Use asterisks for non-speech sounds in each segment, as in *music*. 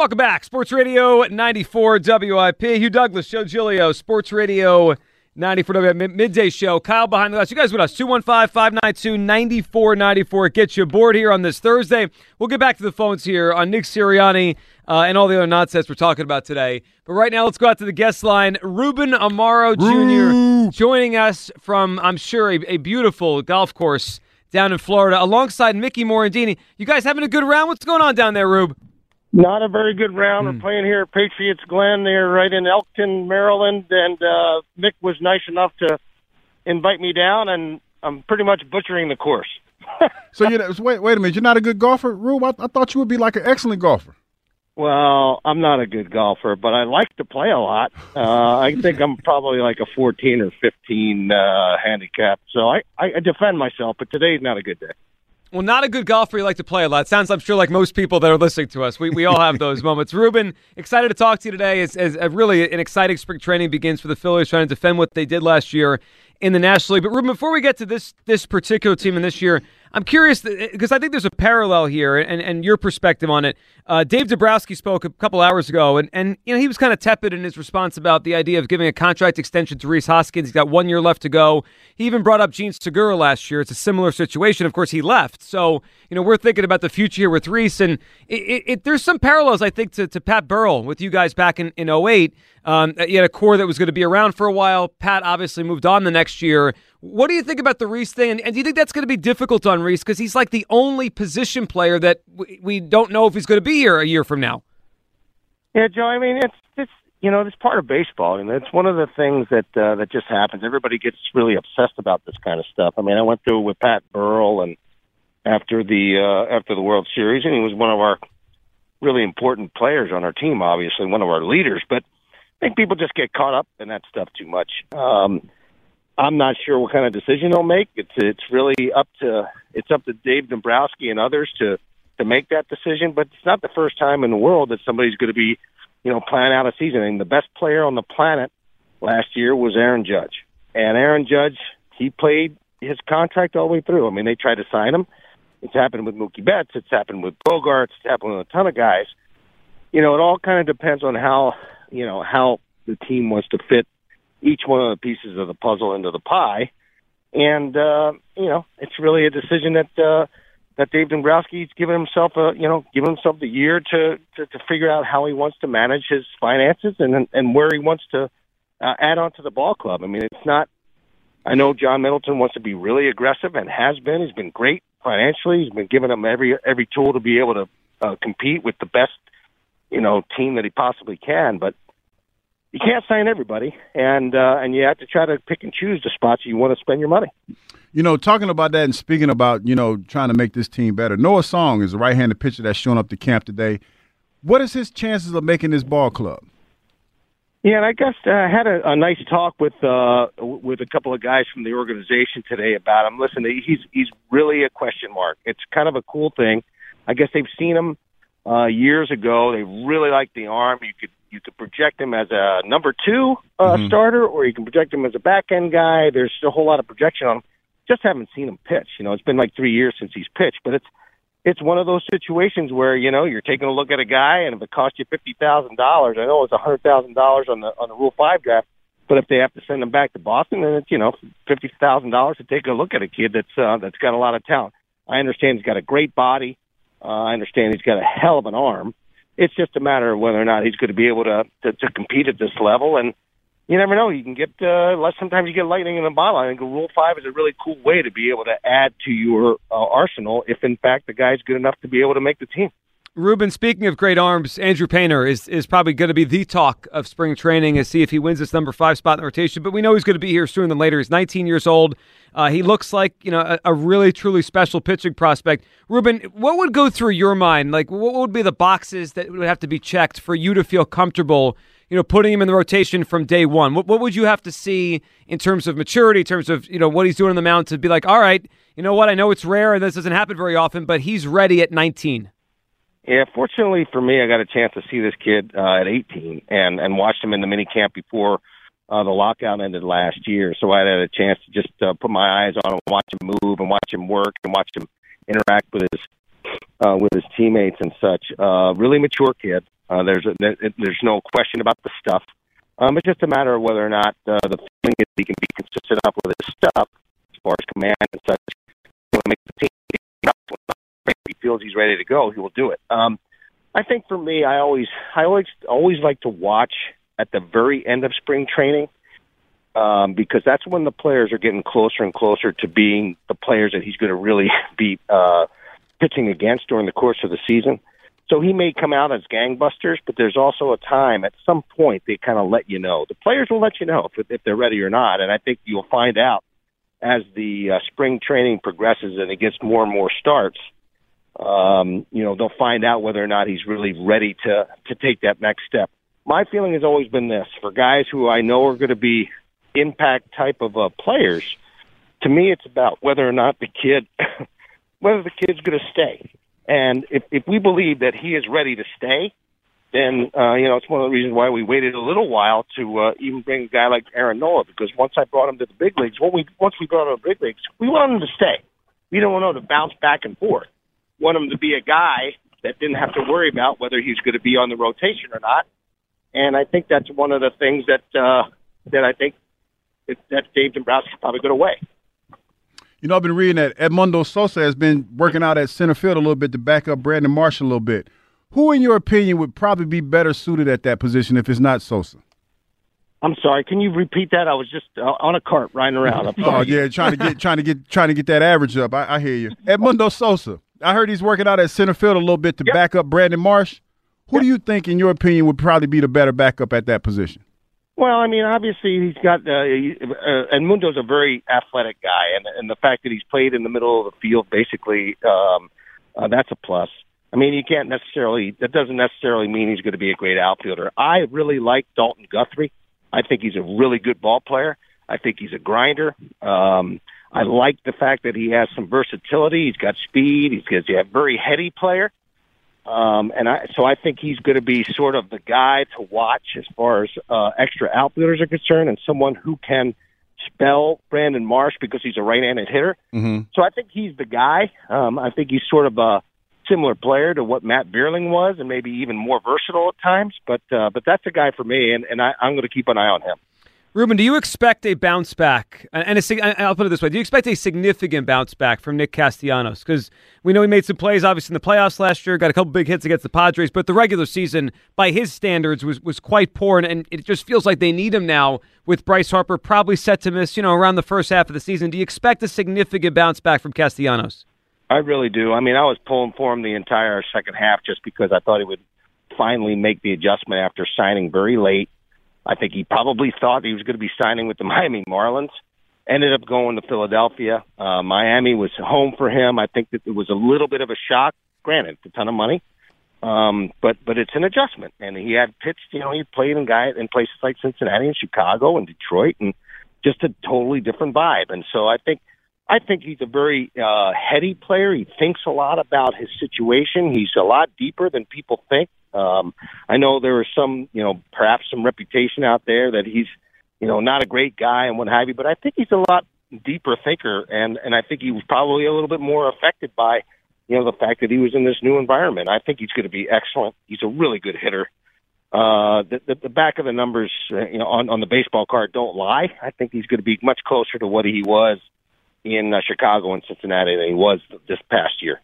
Welcome back. Sports Radio 94 WIP. Hugh Douglas, Joe Giglio, Sports Radio 94 WIP midday show. Kyle behind the glass. You guys with us. 215 592 9494. Get you aboard here on this Thursday. We'll get back to the phones here on Nick Sirianni uh, and all the other nonsense we're talking about today. But right now, let's go out to the guest line. Ruben Amaro Jr. joining us from, I'm sure, a, a beautiful golf course down in Florida alongside Mickey Morandini. You guys having a good round? What's going on down there, Rube? Not a very good round. We're playing here at Patriots Glen. They're right in Elkton, Maryland, and uh, Mick was nice enough to invite me down, and I'm pretty much butchering the course. *laughs* So you know, wait, wait a minute. You're not a good golfer, Rube. I, I thought you would be like an excellent golfer. Well, I'm not a good golfer, but I like to play a lot. Uh, I think I'm probably like a 14 or 15 uh, handicap, so I, I defend myself. But today's not a good day. Well, not a good golfer. You like to play a lot. Sounds, I'm sure, like most people that are listening to us. We, we all have those *laughs* moments. Ruben, excited to talk to you today. As, as a really an exciting spring training begins for the Phillies, trying to defend what they did last year in the National League. But Ruben, before we get to this this particular team in this year, I'm curious because I think there's a parallel here, and, and your perspective on it. Uh, Dave Dombrowski spoke a couple hours ago, and, and you know he was kind of tepid in his response about the idea of giving a contract extension to Rhys Hoskins. He's got one year left to go. He even brought up Jean Segura last year. It's a similar situation. Of course, he left, so you know we're thinking about the future here with Rhys, and it, it, it, there's some parallels I think to, to Pat Burrell with you guys back in in 08. Um, you had a core that was going to be around for a while. Pat obviously moved on the next year. What do you think about the Rhys thing? And, and do you think that's going to be difficult on Rhys because he's like the only position player that we, don't know if he's going to be here a year from now? Yeah, Joe. I mean, it's it's you know, it's part of baseball, and it's one of the things that uh, that just happens. Everybody gets really obsessed about this kind of stuff. I mean, I went through with Pat Burrell, and after the uh, after the World Series, and he was one of our really important players on our team. Obviously, one of our leaders, but I think people just get caught up in that stuff too much. Um, I'm not sure what kind of decision they'll make. It's it's really up to it's up to Dave Dombrowski and others to to make that decision. But it's not the first time in the world that somebody's going to be, you know, planning out a season. And the best player on the planet last year was Aaron Judge, and Aaron Judge he played his contract all the way through. I mean, they tried to sign him. It's happened with Mookie Betts. It's happened with Bogaerts. It's happened with a ton of guys. You know, it all kind of depends on how you know how the team wants to fit each one of the pieces of the puzzle into the pie. And uh, you know, it's really a decision that uh, that Dave Dombrowski's given himself a you know given himself the year to, to to figure out how he wants to manage his finances and and where he wants to uh, add on to the ball club. I mean, it's not. I know John Middleton wants to be really aggressive and has been. He's been great financially. He's been giving them every every tool to be able to uh, compete with the best you know team that he possibly can. But you can't sign everybody, and uh, and you have to try to pick and choose the spots you want to spend your money. You know, talking about that and speaking about you know trying to make this team better. Noah Song is a right-handed pitcher that's showing up to camp today. What is his chances of making this ball club? Yeah, and I guess uh, I had a, a nice talk with uh, with a couple of guys from the organization today about him. Listen, he's he's really a question mark. It's kind of a cool thing. I guess they've seen him uh, years ago. They really like the arm. You could you could project him as a number two uh, Mhm. starter, or you can project him as a back end guy. There's a whole lot of projection on him. Just haven't seen him pitch. You know, it's been like three years since he's pitched, but it's it's one of those situations where you know you're taking a look at a guy, and if it costs you fifty thousand dollars, I know it's a hundred thousand dollars on the on the Rule Five draft, but if they have to send him back to Boston, then it's you know fifty thousand dollars to take a look at a kid that's uh, that's got a lot of talent. I understand he's got a great body. Uh, I understand he's got a hell of an arm. It's just a matter of whether or not he's going to be able to, to to compete at this level. And you never know. You can get uh. Sometimes you get lightning in a bottle. I think Rule Five is a really cool way to be able to add to your uh, arsenal if, in fact, the guy's good enough to be able to make the team. Ruben, speaking of great arms, Andrew Painter is, is probably going to be the talk of spring training and see if he wins this number five spot in the rotation. But we know he's going to be here sooner than later. He's 19 years old. Uh, he looks like you know a, a, really truly special pitching prospect. Ruben, what would go through your mind? Like, what would be the boxes that would have to be checked for you to feel comfortable? You know, putting him in the rotation from day one. What, what would you have to see in terms of maturity, in terms of you know what he's doing on the mound to be like, all right, you know what? I know it's rare and this doesn't happen very often, but he's ready at 19. Yeah, fortunately for me, I got a chance to see this kid uh, at 18 and and watched him in the mini camp before uh, the lockout ended last year. So I had a chance to just uh, put my eyes on him, watch him move, and watch him work, and watch him interact with his uh, with his teammates and such. Uh, really mature kid. Uh, there's a, there, there's no question about the stuff. Um, it's just a matter of whether or not uh, the feeling is he can be consistent up with his stuff as far as command and such. Feels he's ready to go, he will do it. Um, I think for me, I always, I always, always like to watch at the very end of spring training um, because that's when the players are getting closer and closer to being the players that he's going to really *laughs* be uh, pitching against during the course of the season. So he may come out as gangbusters, but there's also a time at some point they kind of let you know. The players will let you know if, if they're ready or not, and I think you'll find out as the uh, spring training progresses and it gets more and more starts um, you know, they'll find out whether or not he's really ready to to take that next step. My feeling has always been this: for guys who I know are going to be impact type of uh, players, to me, it's about whether or not the kid, *laughs* whether the kid's going to stay. And if if we believe that he is ready to stay, then uh, you know it's one of the reasons why we waited a little while to uh, even bring a guy like Aaron Nola because once I brought him to the big leagues, when we once we brought him to the big leagues, we wanted him to stay. We don't want him to bounce back and forth want him to be a guy that didn't have to worry about whether he's going to be on the rotation or not. And I think that's one of the things that uh, that I think that, that Dave Dombrowski's probably going to weigh. You know, I've been reading that Edmundo Sosa has been working out at center field a little bit to back up Brandon Marsh a little bit. Who, in your opinion, would probably be better suited at that position if it's not Sosa? I'm sorry. Can you repeat that? I was just uh, on a cart riding around. oh yeah, trying to get trying to get trying to get that average up. I, I hear you. Edmundo Sosa. I heard he's working out at center field a little bit to yep. back up Brandon Marsh. Who yep. do you think, in your opinion, would probably be the better backup at that position? Well, I mean, obviously he's got uh, uh, and Mundo's a very athletic guy, and and the fact that he's played in the middle of the field, basically, um, uh, that's a plus. I mean, you can't necessarily that doesn't necessarily mean he's going to be a great outfielder. I really like Dalton Guthrie. I think he's a really good ball player. I think he's a grinder. Um, I like the fact that he has some versatility. He's got speed. He's, he's a very heady player. Um, and I, so I think he's going to be sort of the guy to watch as far as uh, extra outfielders are concerned, and someone who can spell Brandon Marsh because he's a right-handed hitter. Mm-hmm. So I think he's the guy. Um, I think he's sort of a similar player to what Matt Vierling was, and maybe even more versatile at times. But uh, but that's a guy for me, and, and I, I'm going to keep an eye on him. Ruben, do you expect a bounce back? And a, I'll put it this way: Do you expect a significant bounce back from Nick Castellanos? Because we know he made some plays, obviously in the playoffs last year, got a couple big hits against the Padres, but the regular season, by his standards, was was quite poor, and, and it just feels like they need him now. With Bryce Harper probably set to miss, you know, around the first half of the season. Do you expect a significant bounce back from Castellanos? I really do. I mean, I was pulling for him the entire second half just because I thought he would finally make the adjustment after signing very late I think he probably thought he was going to be signing with the *laughs* Miami Marlins. Ended up going to Philadelphia. Uh, Miami was home for him. I think that it was a little bit of a shock. Granted, it's a ton of money, um, but but it's an adjustment. And he had pitched. You know, he played in guy in places like Cincinnati and Chicago and Detroit, and just a totally different vibe. And so I think I think he's a very uh, heady player. He thinks a lot about his situation. He's a lot deeper than people think. Um, I know there is some, you know, perhaps some reputation out there that he's, you know, not a great guy and what have you, but I think he's a lot deeper thinker, and and I think he was probably a little bit more affected by, you know, the fact that he was in this new environment. I think he's going to be excellent. He's a really good hitter. Uh, the, the, the back of the numbers, uh, you know, on, on the baseball card don't lie. I think he's going to be much closer to what he was in uh, Chicago and Cincinnati than he was this past year.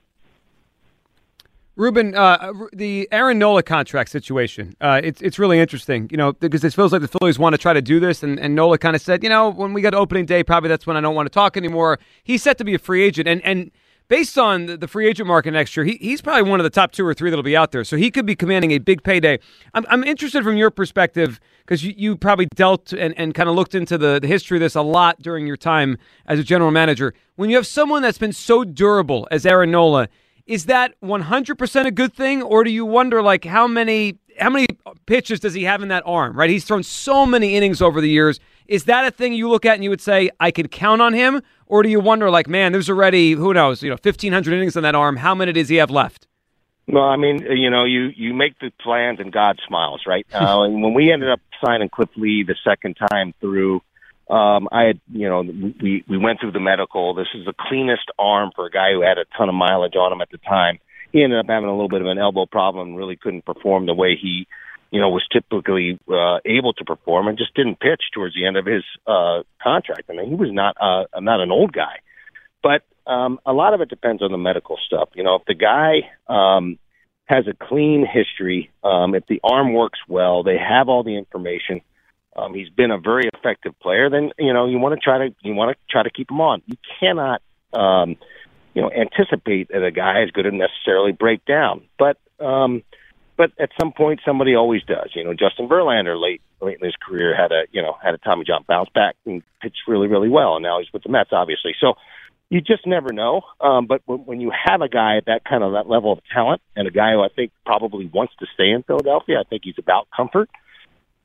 Ruben, uh, the Aaron Nola contract situation, uh, it's it's really interesting, you know, because it feels like the Phillies want to try to do this, and, and Nola kind of said, you know, when we get opening day, probably that's when I don't want to talk anymore. He's set to be a free agent, and and based on the, the free agent market next year, he, he's probably one of the top two or three that'll be out there, so he could be commanding a big payday. I'm, I'm interested from your perspective, because you, you probably dealt and, and kind of looked into the, the history of this a lot during your time as a general manager. When you have someone that's been so durable as Aaron Nola, is that 100% a good thing, or do you wonder like how many how many pitches does he have in that arm? Right, he's thrown so many innings over the years. Is that a thing you look at and you would say I could count on him, or do you wonder like, man, there's already who knows, you know, 1,500 innings in that arm. How many does he have left? Well, I mean, you know, you you make the plans and God smiles, right? *laughs* Uh, and when we ended up signing Cliff Lee the second time through, um, I had, you know, we we went through the medical. This is the cleanest arm for a guy who had a ton of mileage on him at the time. He ended up having a little bit of an elbow problem, and really couldn't perform the way he, you know, was typically uh, able to perform, and just didn't pitch towards the end of his uh, contract. I mean, he was not uh, not an old guy, but um, a lot of it depends on the medical stuff. You know, if the guy um, has a clean history, um, if the arm works well, they have all the information um, he's been a very effective player, then you know you want to try to you want to try to keep him on. You cannot um, you know anticipate that a guy is going to necessarily break down, but um, but at some point somebody always does. You know, Justin Verlander late late in his career had a you know had a Tommy John bounce back and pitched really really well, and now he's with the Mets obviously. So you just never know. Um, but when, when you have a guy at that kind of that level of talent, and a guy who I think probably wants to stay in Philadelphia, I think he's about comfort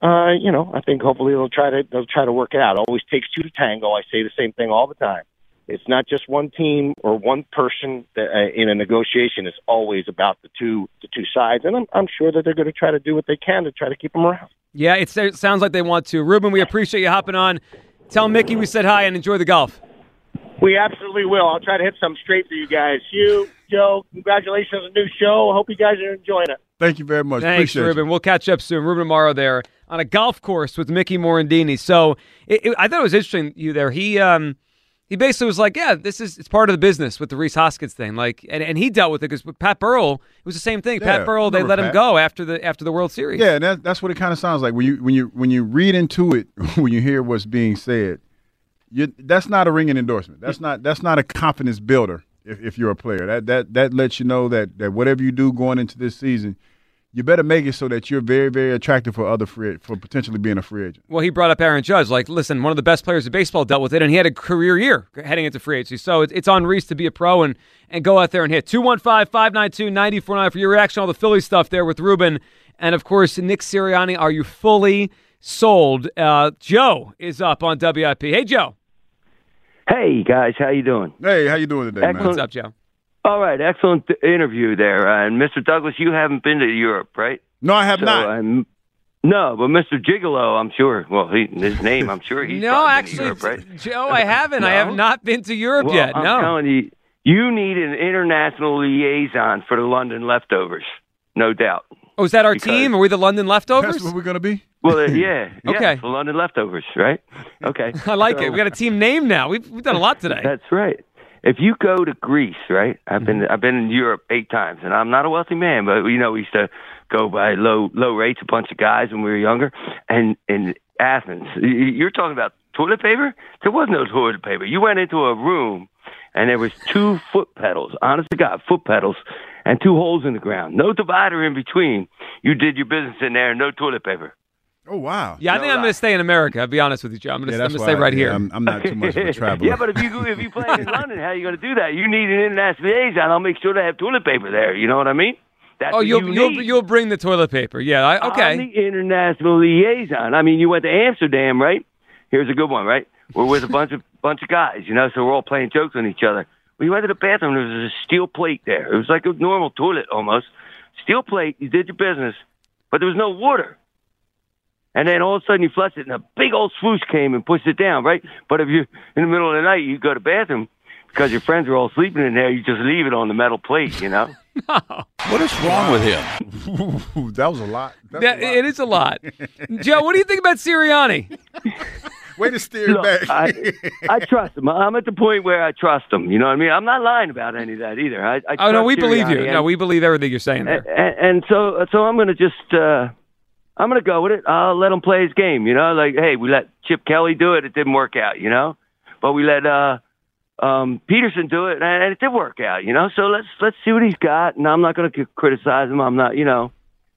uh, you know, I think hopefully they'll try to they'll try to work it out. Always takes two to tango. I say the same thing all the time. It's not just one team or one person that, uh, in a negotiation. It's always about the two the two sides, and I'm I'm sure that they're going to try to do what they can to try to keep them around. Yeah, it sounds like they want to. Ruben, we appreciate you hopping on. Tell Mickey we said hi and enjoy the golf. We absolutely will. I'll try to hit some straight for you guys. You, Joe, congratulations on the new show. Hope you guys are enjoying it. Thank you very much. Thanks, Appreciate Ruben. You. We'll catch up soon. Ruben Amaro there on a golf course with Mickey Morandini. So it, it, I thought it was interesting you there. He um he basically was like, yeah, this is it's part of the business with the Rhys Hoskins thing. Like, and, and he dealt with it because Pat Burrell, it was the same thing. Yeah, Pat Burrell, they let Pat. him go after the after the World Series. Yeah, and that, that's what it kind of sounds like when you when you when you read into it, *laughs* when you hear what's being said. You, that's not a ringing endorsement. That's not that's not a confidence builder. If, if you're a player, that that that lets you know that that whatever you do going into this season, you better make it so that you're very, very attractive for other free for potentially being a free agent. Well, he brought up Aaron Judge. Like, listen, one of the best players in baseball dealt with it, and he had a career year heading into free agency. So it's, it's on Rhys to be a pro and, and go out there and hit. 215 592 949 for your reaction on all the Philly stuff there with Ruben. And of course, Nick Sirianni, are you fully sold? Uh, Joe is up on WIP. Hey, Joe. Hey guys, how you doing? Hey, how you doing today, Excellent. man? What's up, Joe? All right, excellent interview there. Uh, and Mr. Douglas, you haven't been to Europe, right? No, I have So, not. um, no, but Mr. Giglio, I'm sure. Well, he, his name, I'm sure he's *laughs* no, probably been to actually, Europe, right? Joe, I haven't. I *laughs* have not been to Europe Well, yet. I'm no. telling you, you need an international liaison for the London leftovers, no doubt. Oh, is that our because- team? Are we the London leftovers? That's what we're gonna be. Well, uh, *laughs* yeah, yeah, Okay. the London leftovers, right? Okay, *laughs* I like So- it. We got a team name now. We've, we've done a lot today. That's right. If you go to Greece, right? I've been Mm-hmm. I've been in Europe eight times, and I'm not a wealthy man, but you know we used to go by low low rates, a bunch of guys when we were younger. And in Athens, you're talking about toilet paper. There was no toilet paper. You went into a room, and there was two *laughs* foot pedals. Honest to God, foot pedals, and two holes in the ground. No divider in between. You did your business in there, no toilet paper. Oh wow. yeah, I No think I'm going to stay in America. I'll be honest with you, Joe. I'm going Yeah, to stay why right I, here. yeah, I'm, I'm not too much of a *laughs* traveler. yeah, but if you if you play in *laughs* London, how are you going to do that? You need an international liaison. I'll make sure to have toilet paper there. You know what I mean? That's oh, you'll you you'll you'll bring the toilet paper. Yeah, I, okay. I'm the international liaison. I mean, you went to Amsterdam, right? Here's a good one, right? We're with a *laughs* bunch of bunch of guys, you know, so we're all playing jokes on each other. We went to the bathroom. There was a steel plate there. It was like a normal toilet almost. Steel plate. You did your business, but there was no water. And then all of a sudden you flushed it, and a big old swoosh came and pushed it down, right? But if you in the middle of the night you go to the bathroom because your friends are all sleeping in there, you just leave it on the metal plate, you know. *laughs* What is wrong with him? Ooh, that was a lot. That's Yeah, a lot. it is a lot. Joe, what do you think about Sirianni? *laughs* Way to steer Look, back. I, I *laughs* trust him. I'm at the point where I trust him. You know what I mean? I'm not lying about any of that either. I, I Oh no, trust we believe you. Sirianni, No, we believe everything you're saying there. and, and so so I'm gonna just uh I'm gonna go with it. I'll let him play his game. You know, like hey, we let Chip Kelly do it. It didn't work out. You know, but we let uh um Pederson do it, and it did work out. You know, so let's let's see what he's got. And I'm not gonna criticize him. I'm not, you know,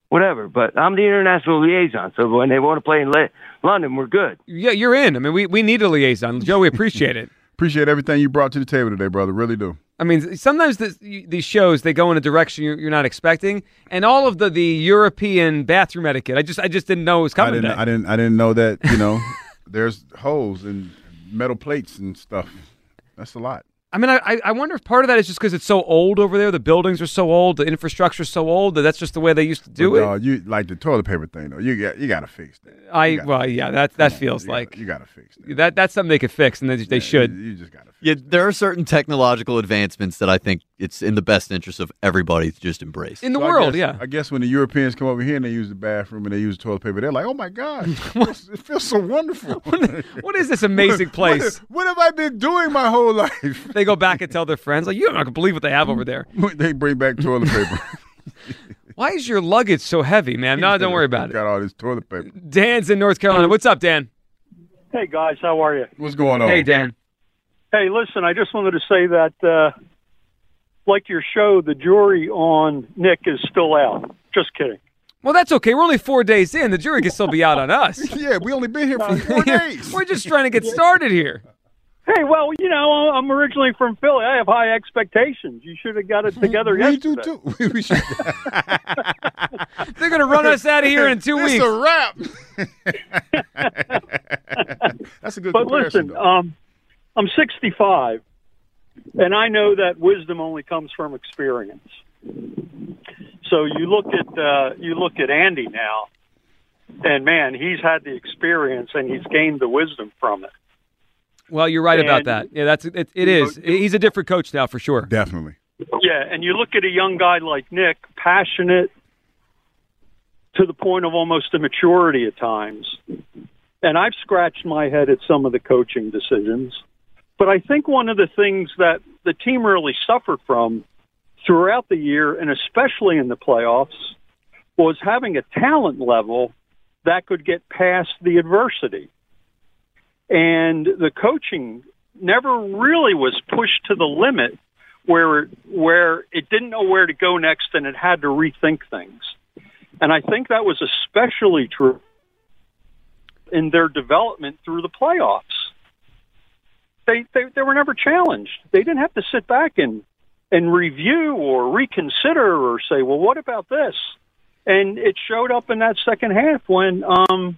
whatever. But I'm the international liaison, so when they want to play in Le- London, we're good. Yeah, you're in. I mean, we, we need a liaison. Joe, we appreciate it. *laughs* Appreciate everything you brought to the table today, brother. Really do. I mean, sometimes this, these shows they go in a direction you're, you're not expecting, and all of the, the European bathroom etiquette. I just I just didn't know it was coming. I didn't. I didn't. I didn't know that. You know, *laughs* there's holes and metal plates and stuff. That's a lot. I mean, I, I- I wonder if part of that is just because it's so old over there. The buildings are so old, the infrastructure's so old that that's just the way they used to do But, it. uh, you like the toilet paper thing though. You got. You got to fix that. I well, yeah, that that feels You like gotta, you got to fix that. that. That's something they could fix, and they, they should. You, you just got to. Yeah, there are certain technological advancements that I think it's in the best interest of everybody to just embrace. In the So I world, guess- yeah. I guess when the Europeans come over here and they use the bathroom and they use the toilet paper, they're like, "Oh my god, *laughs* it feels, it feels so wonderful." *laughs* what is this amazing *laughs* place? What, what have I been doing my whole life? they go back and tell their friends, like, "You're not gonna believe what they have over there." *laughs* they bring back toilet paper. *laughs* Why is your luggage so heavy, man? No, don't worry about it. Got all this toilet paper. Dan's in North Carolina. What's up, Dan? Hey guys, how are you? What's going on? Hey, Dan. Hey, listen, I just wanted to say that, uh, like your show, the jury on Nick is still out. Just kidding. Well, that's okay. We're only four days in. The jury can still be out on us. *laughs* yeah, we only been here for four days. We're just trying to get started here. Hey, well, you know, I'm originally from Philly. I have high expectations. You should have got it together we yesterday. do too. We, we should. *laughs* They're gonna run us out of here in two It's weeks. a wrap. *laughs* That's a good But listen, um, I'm 65, and I know that wisdom only comes from experience. So you look at uh, you look at Andy now, and man, he's had the experience and he's gained the wisdom from it. Well, you're right about that. Yeah, that's it. It is. He's a different coach now for sure. Definitely. Yeah, and you look at a young guy like Nick, passionate to the point of almost immaturity at times. And I've scratched my head at some of the coaching decisions. But I think one of the things that the team really suffered from throughout the year, and especially in the playoffs, was having a talent level that could get past the adversity. And the coaching never really was pushed to the limit where where it didn't know where to go next and it had to rethink things. And I think that was especially true in their development through the playoffs. They they, they were never challenged. They didn't have to sit back and and review or reconsider or say, well, what about this? And it showed up in that second half when um,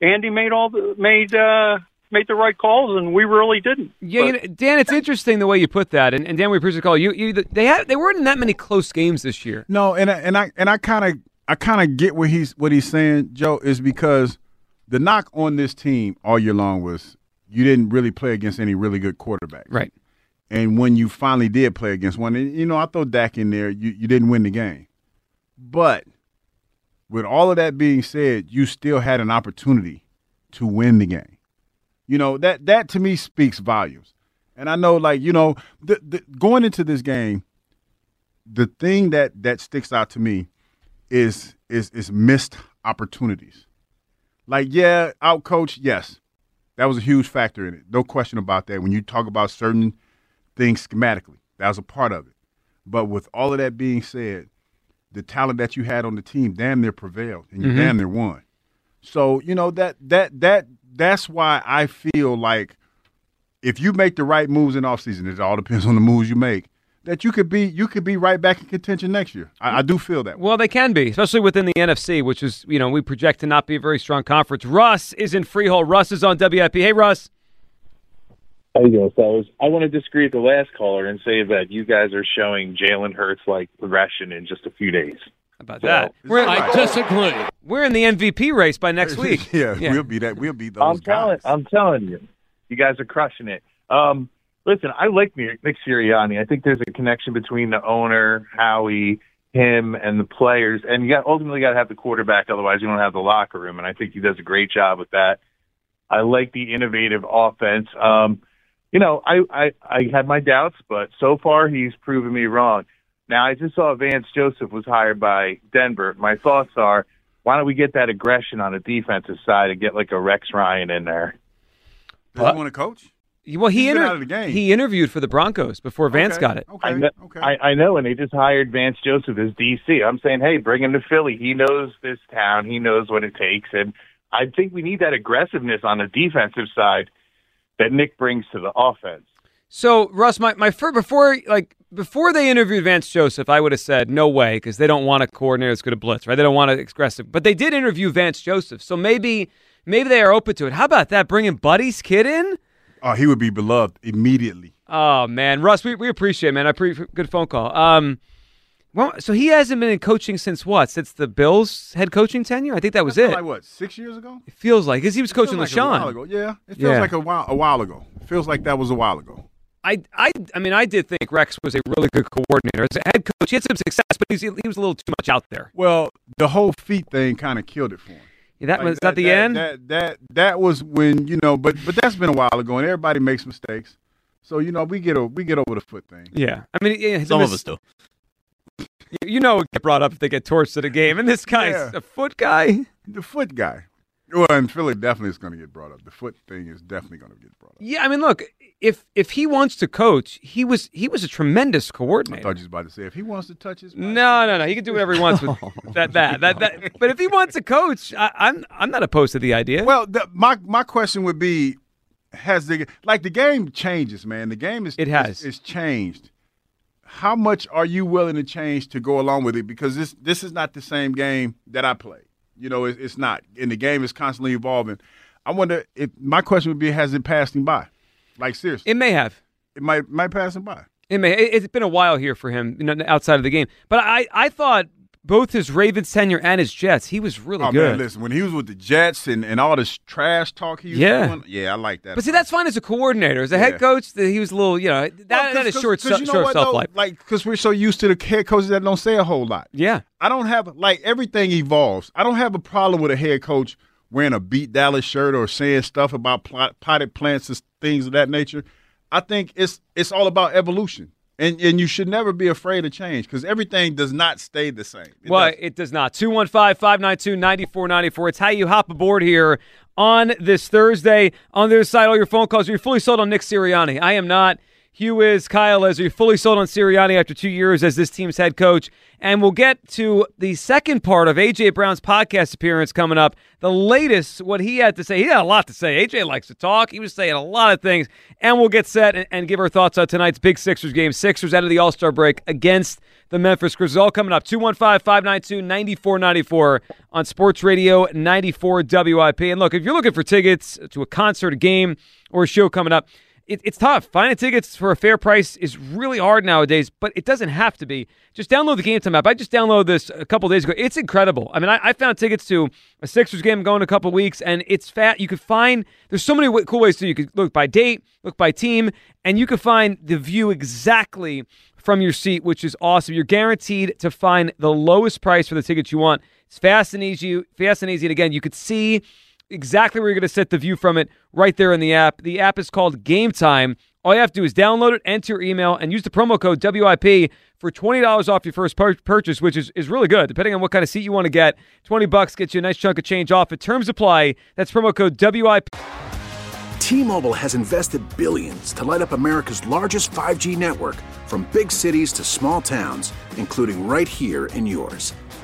Andy made all the made uh, made the right calls, and we really didn't. Yeah, you know, Dan, it's interesting the way you put that, and, and Dan, we appreciate the call. You, you, they had, they weren't in that many close games this year. No, and I, and I and I kind of I kind of get what he's what he's saying, Joe, is because the knock on this team all year long was you didn't really play against any really good quarterbacks, right? And when you finally did play against one, and you know I throw Dak in there, you you didn't win the game, but with all of that being said, you still had an opportunity to win the game. You know that that to me speaks volumes. And I know, like you know, the, the, going into this game, the thing that that sticks out to me is is is missed opportunities. Like, yeah, out coach, yes, that was a huge factor in it. No question about that. When you talk about certain things schematically, that was a part of it. But with all of that being said, the talent that you had on the team damn near prevailed, and you Mhm. damn near won. So you know that that that that's why I feel like if you make the right moves in offseason, it all depends on the moves you make. That you could be you could be right back in contention next year. I, I do feel that. Well, they can be, especially within the NFC, which is, you know, we project to not be a very strong conference. Russ is in Freehold. Russ is on WIP. Hey, Russ. How you doing, fellas? I want to disagree with the last caller and say that you guys are showing Jalen Hurts like progression in just a few days. How about So- that? We're, I disagree. We're in the MVP race by next *laughs* week. yeah, we'll be that. We'll be those I'm telling, I'm telling you, you guys are crushing it. Um, listen, I like Nick Nick Sirianni. I think there's a connection between the owner, Howie, him, and the players. And you got ultimately got to have the quarterback, otherwise you don't have the locker room. And I think he does a great job with that. I like the innovative offense. Um, you know, I, I I had my doubts, but so far he's proven me wrong. Now I just saw Vance Joseph was hired by Denver. My thoughts are, why don't we get that aggression on the defensive side and get like a Rex Ryan in there? Does he want to coach? Well, he He's inter- the game. he interviewed for the Broncos before Vance Okay, got it. Okay. I know, I, I know, and they just hired Vance Joseph as DC. I'm saying, hey, bring him to Philly. He knows this town. He knows what it takes, and I think we need that aggressiveness on the defensive side that Nick brings to the offense. So, Russ, my, my fir- before like before they interviewed Vance Joseph, I would have said no way because they don't want a coordinator that's good at blitz, right? They don't want to aggressive, but they did interview Vance Joseph, so maybe maybe they are open to it. How about that? Bringing Buddy's kid in? Oh, he would be beloved immediately. Oh man, Russ, we, we appreciate, it, man. I pre- good phone call. Um, well, so he hasn't been in coaching since what? Since the Bills head coaching tenure? I think that was That's it. Like what? Six years ago? It feels like because he was It coaching like a while LaShawn. ago. Yeah, it feels Yeah. like a while a while ago. It feels like that was a while ago. I, I, I mean, I did think Rex was a really good coordinator as a head coach. He had some success, but he's, he was a little too much out there. Well, the whole feet thing kind of killed it for him. Yeah, that Like, was that, the end. That, that that was when you know, but but that's been a while ago, and everybody makes mistakes. So you know, we get over we get over the foot thing. yeah, I mean, yeah, Some of mis- us do. You- You know, it get brought up if they get torched at a game, and this guy's Yeah. a foot guy. The foot guy. Well, and Philly definitely is going to get brought up. The foot thing is definitely going to get brought up. Yeah, I mean, look, if if he wants to coach, he was he was a tremendous I coordinator. thought you was about to say if he wants to touch his. No, no, no. He can do whatever he wants with *laughs* that, that, that, that. But if he wants to coach, I, I'm, I'm not opposed to the idea. Well, the, my my question would be, has the like the game changes, man? The game is It has. is, is changed. How much are you willing to change to go along with it? Because this this is not the same game that I play. You know, it, it's not, and the game is constantly evolving. I wonder if my question would be, has it passed him by? Like seriously, it may have. it might might pass him by. It may. It, it's been a while here for him, you know, outside of the game. But I, I thought both his Ravens tenure and his Jets, he was really oh good. man, listen, when he was with the Jets and, and all this trash talk he was Yeah. doing, yeah, I like that. But see, that's fine as a coordinator. As a Yeah. head coach, that he was a little, you know, that, Well, that is short, 'cause you know short what, though? life. Like, because we're so used to the head coaches that don't say a whole lot. Yeah. I don't have like everything evolves. I don't have a problem with a head coach wearing a beat Dallas shirt or saying stuff about plot, potted plants and things of that nature. I think it's it's all about evolution, and and you should never be afraid of change because everything does not stay the same. It well, doesn't. it does not. 215 592 9494. It's how you hop aboard here on this Thursday. On the other side, all your phone calls. You're fully sold on Nick Sirianni? I am not. Hugh is. Kyle. Are you fully sold on Sirianni after two years as this team's head coach? And we'll get to the second part of A.J. Brown's podcast appearance coming up. The latest, what he had to say. He had a lot to say. A.J. likes to talk. He was saying a lot of things. And we'll get set and, and give our thoughts on tonight's big Sixers game. Sixers out of the All Star break against the Memphis Grizzlies. All coming up. 215 592 9494 on Sports Radio 94 WIP. And look, if you're looking for tickets to a concert, a game, or a show coming up, it, it's tough. Finding tickets for a fair price is really hard nowadays, but it doesn't have to be. Just download the Game Time app. I just downloaded this a couple days ago. It's incredible. I mean, I, I found tickets to a Sixers game going a couple weeks, and it's fat. You could find there's so many cool ways to. You could look by date, look by team, and you could find the view exactly from your seat, which is awesome. You're guaranteed to find the lowest price for the tickets you want. It's fast and easy. Fast and easy. And again, you could see exactly where you're going to set the view from it right there in the app. The app is called Game Time. All you have to do is download it, enter your email, and use the promo code WIP for $20 off your first pur- purchase, which is, is really good. Depending on what kind of seat you want to get, 20 bucks gets you a nice chunk of change off. It terms apply. That's promo code WIP. T-Mobile has invested billions to light up America's largest 5G network from big cities to small towns, including right here in yours.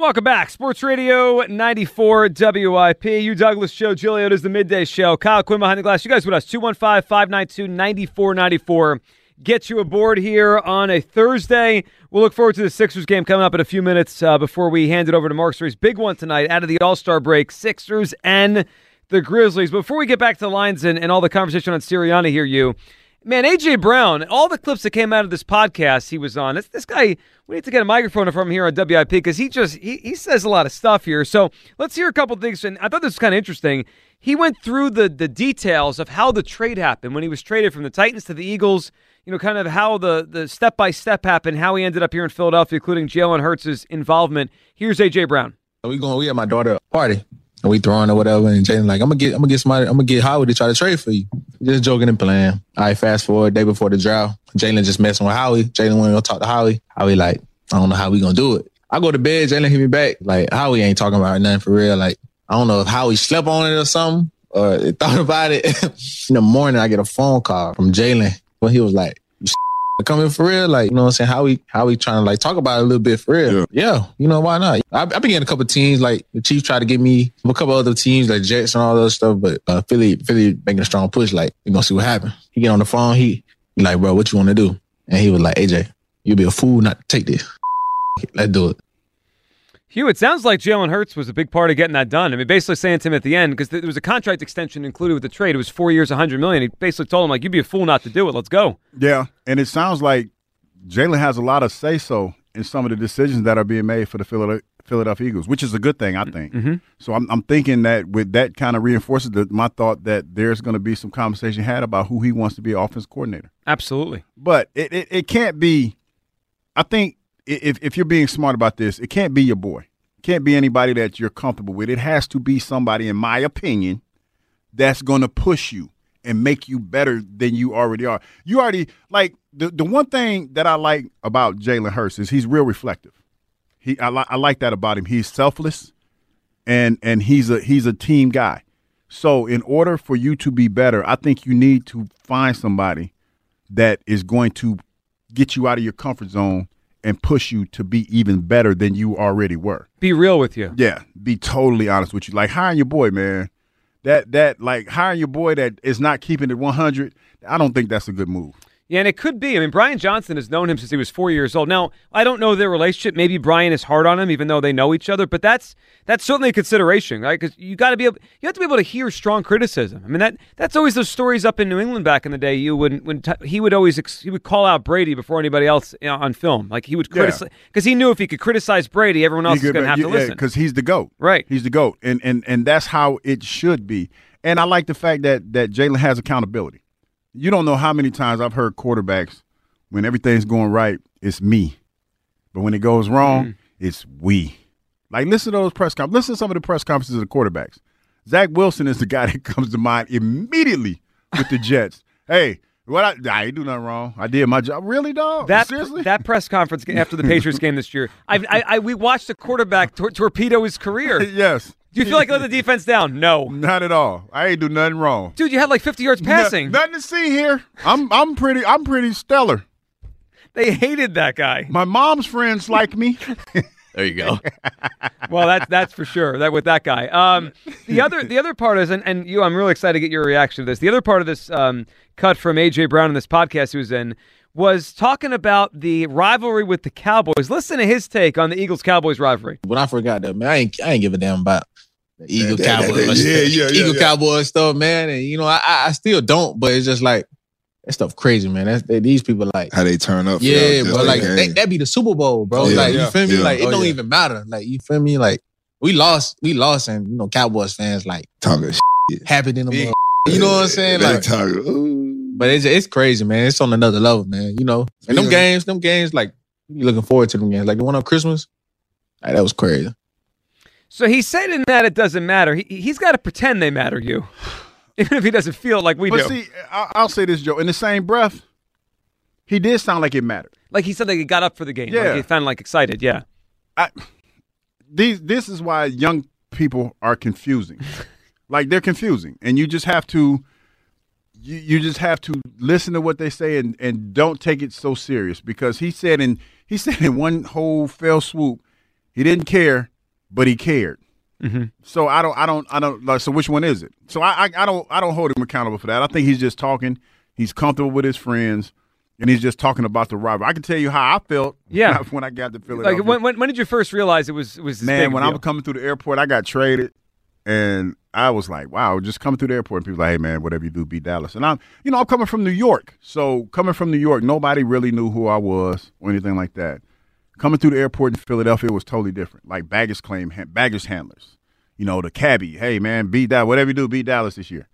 Welcome back. Sports Radio 94 WIP. Hugh Douglas Show. Giglio is the midday show. Kyle Quinn behind the glass. You guys with us. 215 592 9494. Get you aboard here on a Thursday. We'll look forward to the Sixers game coming up in a few minutes uh, before we hand it over to Mark Story's big one tonight out of the All Star break. Sixers and the Grizzlies. Before we get back to the lines and, and all the conversation on Sirianni here, you. Man, AJ Brown, all the clips that came out of this podcast he was on, this, this guy, we need to get a microphone from here on WIP because he just he, he says a lot of stuff here. So let's hear a couple things. And I thought this was kind of interesting. He went through the the details of how the trade happened when he was traded from the Titans to the Eagles. You know, kind of how the the step by step happened, how he ended up here in Philadelphia, including Jalen Hurts' involvement. Here's AJ Brown. We going. We at my daughter party and we throwing or whatever. And Jalen like, I'm gonna get, I'm gonna get somebody, I'm gonna get Howie to try to trade for you. Just joking and playing. All right, fast forward day before the draft, Jalen just messing with Howie. Jalen want to talk to Howie. Howie like, I don't know how we gonna do it. I go to bed, Jalen hit me back like Howie ain't talking about nothing for real. Like I don't know if Howie slept on it or something or *laughs* thought about it. *laughs* In the morning, I get a phone call from Jalen when he was like, coming for real? Like, you know what I'm saying? How we how we trying to like talk about it a little bit for real? Yeah, yeah you know, why not? I, I've been getting a couple teams, like the Chiefs tried to get me a couple other teams like Jets and all those stuff, but uh, Philly Philly making a strong push, like, we gonna see what happens. He get on the phone, he, he like, bro, what you wanna do? And he was like, AJ, you'd be a fool not to take this. Let's do it. Hugh, it sounds like Jalen Hurts was a big part of getting that done. I mean, basically saying to him at the end, because there was a contract extension included with the trade. It was four years, 100 million. He basically told him, like, you'd be a fool not to do it. Let's go. Yeah. And it sounds like Jalen has a lot of say so in some of the decisions that are being made for the Philadelphia Eagles, which is a good thing, I think. Mm-hmm. So I'm, I'm, thinking that with that kind of reinforces the, my thought that there's going to be some conversation had about who he wants to be offense coordinator. Absolutely. But it, it, it can't be, I think if, if you're being smart about this, it can't be your boy. It can't be anybody that you're comfortable with. It has to be somebody, in my opinion, that's going to push you and make you better than you already are. You already like the the one thing that I like about Jalen Hurts is he's real reflective. He I, li- I like that about him. He's selfless, and and he's a he's a team guy. So in order for you to be better, I think you need to find somebody that is going to get you out of your comfort zone and push you to be even better than you already were. Be real with you. Yeah, be totally honest with you. Like hiring your boy, man. That that like hiring your boy that is not keeping it 100. I don't think that's a good move. Yeah, and it could be. I mean, Brian Johnson has known him since he was four years old. Now, I don't know their relationship. Maybe Brian is hard on him, even though they know each other. But that's that's certainly a consideration, right? Because you got to be able, you have to be able to hear strong criticism. I mean, that that's always those stories up in New England back in the day. You would when t- he would always he would call out Brady before anybody else you know, on film. Like he would criticize because yeah. he knew if he could criticize Brady, everyone else is going to have yeah, to listen because he's the goat. Right, he's the goat, and and and that's how it should be. And I like the fact that that Jalen has accountability. You don't know how many times I've heard quarterbacks when everything's going right, it's me. But when it goes wrong, mm-hmm. it's we. Like listen to those press conferences. Listen to some of the press conferences of the quarterbacks. Zach Wilson is the guy *laughs* that comes to mind immediately with the Jets. hey, what I, I ain't do nothing wrong. I did my job. Really, dog? That Seriously? that press conference after the Patriots *laughs* game this year, I, I, I we watched the quarterback tor- torpedo his career. *laughs* yes. Do you feel like let the defense down? No, not at all. I ain't do nothing wrong, dude. You had like 50 yards passing. No, nothing to see here. I'm I'm pretty I'm pretty stellar. They hated that guy. My mom's friends like me. *laughs* There you go. *laughs* well, that's that's for sure. That with that guy. Um, the other the other part is, and, and you, I'm really excited to get your reaction to this. The other part of this um, cut from AJ Brown in this podcast he was in was talking about the rivalry with the Cowboys. Listen to his take on the Eagles Cowboys rivalry. When I forgot that, man, I ain't I ain't give a damn about the Eagle Yeah, Cowboys. that- yeah, yeah, *laughs* yeah, Eagle yeah. Cowboys stuff, man. And you know, I I I still don't, but it's just like that stuff crazy, man. That's they, these people like how they turn up. Yeah, y'all, bro. just Like game. that, that be the Super Bowl, bro. Oh, yeah, like yeah, you feel me? yeah. Like it Oh, don't yeah. even matter. Like you feel me? Like we lost, we lost, and you know, Cowboys fans like talking happy in the mother- You know what I'm saying? They Like, talking, but it's it's crazy, man. It's on another level, man. You know, and them Yeah. games, them games, like you looking forward to them games. Like the one on Christmas, like, that was crazy. So he said in that it doesn't matter. He, he's got to pretend they matter, you, *laughs* even if he doesn't feel like we but do. see, I, I'll say this, Joe. In the same breath, he did sound like it mattered. like he said, like he got up for the game. Yeah. like he found like excited. Yeah. I, These this is why young people are confusing. *laughs* like they're confusing, and you just have to. You, you just have to listen to what they say and, and don't take it so serious because he said in he said in one whole fell swoop He didn't care, but he cared. Mm-hmm. So I don't, I don't, I don't. Like, so which one is it? So I, I, I don't, I don't hold him accountable for that. I think he's just talking. He's comfortable with his friends, and he's just talking about the rival. I can tell you how I felt. *laughs* Yeah. when I got to Philadelphia. Like when, when when did you first realize it was it was this Man, when I was coming through the airport, I got traded, and I was like, "Wow!" Just coming through the airport, and people like, "Hey, man, whatever you do, be Dallas." And I'm, you know, I'm coming from New York, so coming from New York, nobody really knew who I was or anything like that. Coming through the airport in Philadelphia was totally different. Like baggage claim, baggage handlers, you know, the cabbie. Hey, man, be that. Whatever you do, be Dallas this year.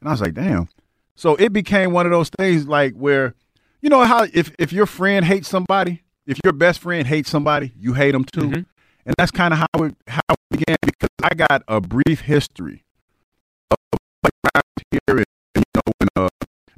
And I was like, "Damn." So it became one of those things like where, you know, how if if your friend hates somebody, if your best friend hates somebody, you hate them too. Mm-hmm. And that's kind of how it how it began because I got a brief history of around here, and, you know, when uh,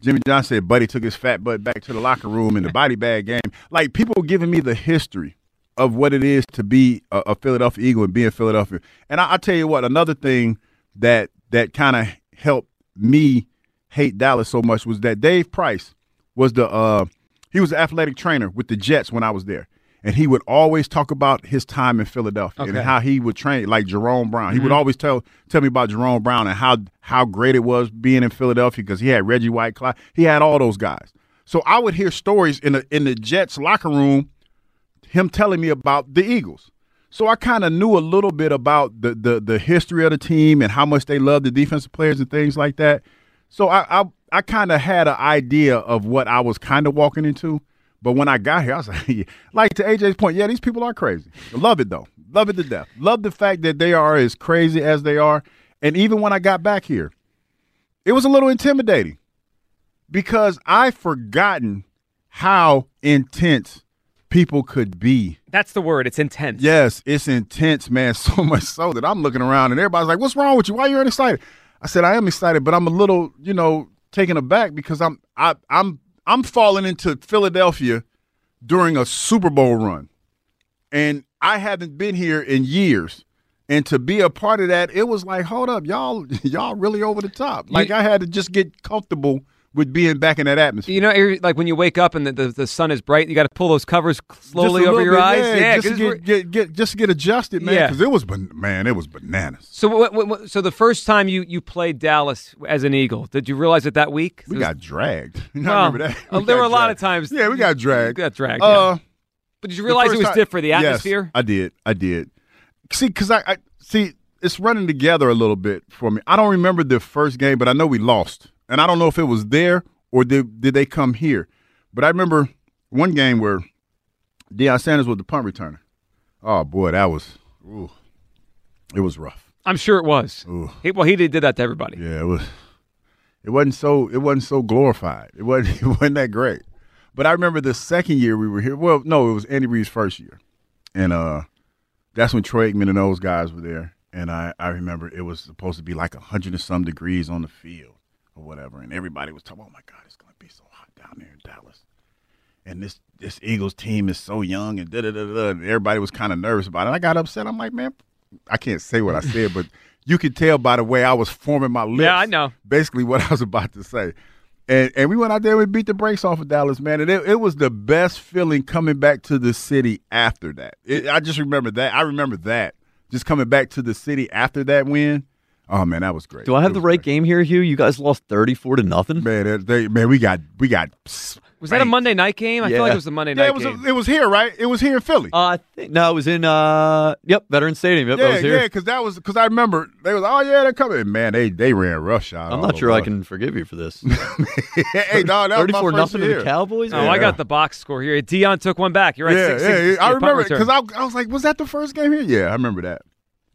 Jimmy John said Buddy took his fat butt back to the locker room in the *laughs* body bag game. Like people giving me the history of what it is to be a, a Philadelphia Eagle and be in Philadelphia. And I, I tell you what, another thing that that kind of helped me hate Dallas so much was that Dave Price was the uh, he was the athletic trainer with the Jets when I was there. And he would always talk about his time in Philadelphia and how he would train like Jerome Brown. He would Mhm. always tell tell me about Jerome Brown and how how great it was being in Philadelphia because he had Reggie White, Clyde, he had all those guys. So I would hear stories in the in the Jets locker room, him telling me about the Eagles. So I kind of knew a little bit about the, the the history of the team and how much they love the defensive players and things like that. So I I, I kind of had an idea of what I was kind of walking into. But when I got here, I was like, *laughs* like to AJ's point, yeah, these people are crazy. Love it though, love it to death. Love the fact that they are as crazy as they are. And even when I got back here, it was a little intimidating because I've forgotten how intense people could be. That's the word. It's intense. Yes, it's intense, man. *laughs* So much so that I'm looking around and everybody's like, "What's wrong with you? Why are you excited?" I said, "I am excited, but I'm a little, you know, taken aback because I'm I, I'm I'm falling into Philadelphia during a Super Bowl run, and I haven't been here in years." And to be a part of that, it was like, hold up, y'all, *laughs* y'all really over the top. Like I had to just get comfortable with being back in that atmosphere. You know, you're- like when you wake up and the, the, the sun is bright, you got to pull those covers slowly over your bit, eyes. yeah, 'cause just to get, get, get just to get adjusted, man. Yeah. Because it was man, it was bananas. So, what, what, what- so the first time you, you played Dallas as an Eagle, did you realize it that week? We was- got dragged. *laughs* I Well, remember that. uh, We there were a lot of times. Yeah, we got dragged. We got dragged. Uh, yeah. But did you realize it was time- different, the Yes, atmosphere? I did. I did. See, because I, I see it's running together a little bit for me. I don't remember the first game, but I know we lost, and I don't know if it was there or did did they come here. But I remember one game where Deion Sanders was the punt returner. Oh boy, that was ooh, it was rough. I'm sure it was. He, well, he did, did that to everybody. Yeah, it was. It wasn't so. It wasn't so glorified. It wasn't. *laughs* It wasn't that great. But I remember the second year we were here. Well, no, it was Andy Reid's first year, and uh, that's when Troy Aikman and those guys were there. And I, I remember it was supposed to be like a hundred and some degrees on the field or whatever, and everybody was talking, "Oh my God, it's gonna be so hot down there in Dallas." And this this Eagles team is so young, and da da da da. And everybody was kind of nervous about it. I got upset. I'm like, man, I can't say what I *laughs* said, but you could tell by the way I was forming my lips. Yeah, I know. Basically, what *laughs* I was about to say. And and we went out there and we beat the brakes off of Dallas, man. And it, it was the best feeling coming back to the city after that. It, I just remember that. I remember that. Just coming back to the city after that win. Oh man, that was great. Do I have the right game here, Hugh? You guys lost thirty-four to nothing. Man, they, they- man, we got we got. Was that a Monday night game? I feel like it was a Monday Yeah, night it was. game. it was here, right? It was here in Philly. Uh, I think no, it was in uh, yep, Veterans Stadium. Yep, that yeah, was here. yeah, because that was because I remember they was oh yeah they're coming. Man, they they ran roughshod. I'm not sure I can forgive you for this. *laughs* hey, dog, that was my 34 first nothing to the Cowboys. Oh, I got the box score here. Deion took one back. You're right. yeah, six, yeah, six, yeah, I remember return. because I, I was like, was that the first game here? Yeah, I remember that.